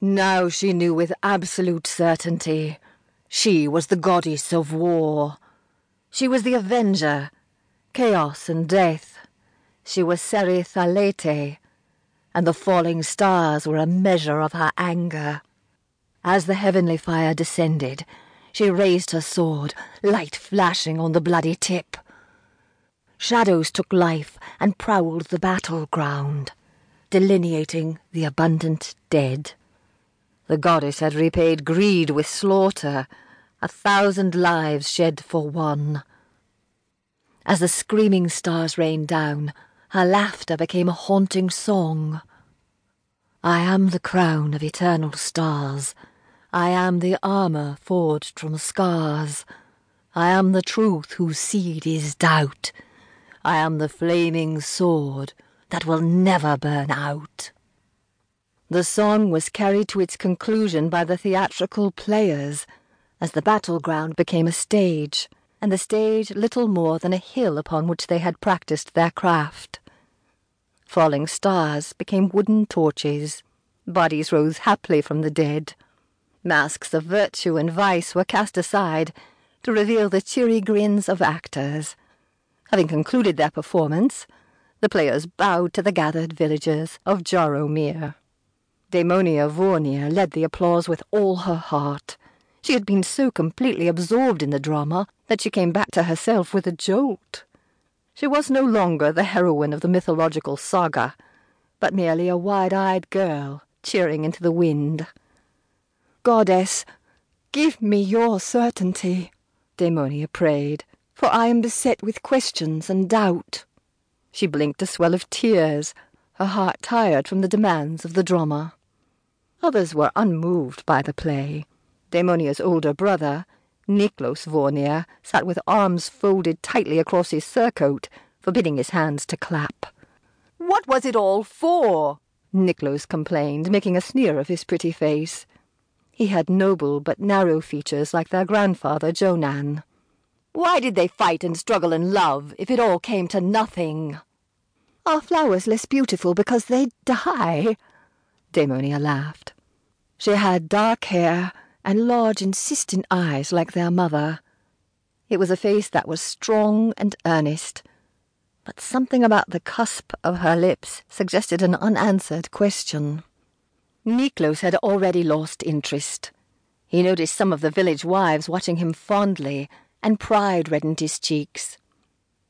Now she knew with absolute certainty. She was the goddess of war. She was the avenger, chaos and death. She was Serith Alete, and the falling stars were a measure of her anger. As the heavenly fire descended, she raised her sword, light flashing on the bloody tip. Shadows took life and prowled the battleground, delineating the abundant dead. The goddess had repaid greed with slaughter, a thousand lives shed for one. As the screaming stars rained down, her laughter became a haunting song. I am the crown of eternal stars. I am the armour forged from scars. I am the truth whose seed is doubt. I am the flaming sword that will never burn out. The song was carried to its conclusion by the theatrical players as the battleground became a stage, and the stage little more than a hill upon which they had practiced their craft. Falling stars became wooden torches, bodies rose happily from the dead. Masks of virtue and vice were cast aside to reveal the cheery grins of actors. Having concluded their performance, the players bowed to the gathered villagers of Jaromir. Daimonia Vornir led the applause with all her heart. She had been so completely absorbed in the drama that she came back to herself with a jolt. She was no longer the heroine of the mythological saga, but merely a wide-eyed girl cheering into the wind. Goddess, give me your certainty, Daimonia prayed, for I am beset with questions and doubt. She blinked a swell of tears, her heart tired from the demands of the drama. Others were unmoved by the play. Daimonia's older brother, Niklos Vornir, sat with arms folded tightly across his surcoat, forbidding his hands to clap. What was it all for? Niklos complained, making a sneer of his pretty face. He had noble but narrow features like their grandfather Jonan. Why did they fight and struggle and love if it all came to nothing? Are flowers less beautiful because they die? Daimonia laughed. She had dark hair and large, insistent eyes like their mother. It was a face that was strong and earnest, but something about the cusp of her lips suggested an unanswered question. Niklos had already lost interest. He noticed some of the village wives watching him fondly, and pride reddened his cheeks.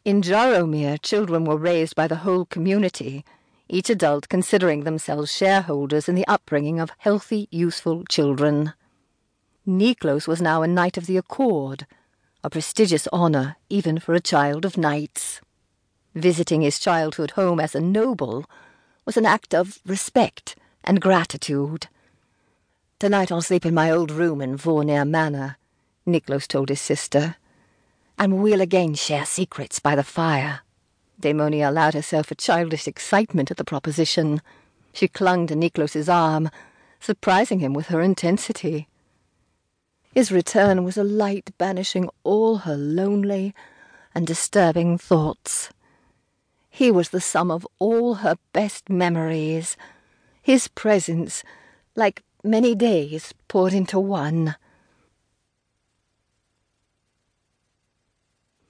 In Jaromir, children were raised by the whole community, each adult considering themselves shareholders in the upbringing of healthy, useful children. Niklos was now a Knight of the Accord, a prestigious honour even for a child of knights. Visiting his childhood home as a noble was an act of respect and gratitude. Tonight I'll sleep in my old room in Vornir Manor, Niklos told his sister, and we'll again share secrets by the fire. Daimonia allowed herself a childish excitement at the proposition. She clung to Niklos's arm, surprising him with her intensity. His return was a light banishing all her lonely and disturbing thoughts. He was the sum of all her best memories his presence, like many days poured into one.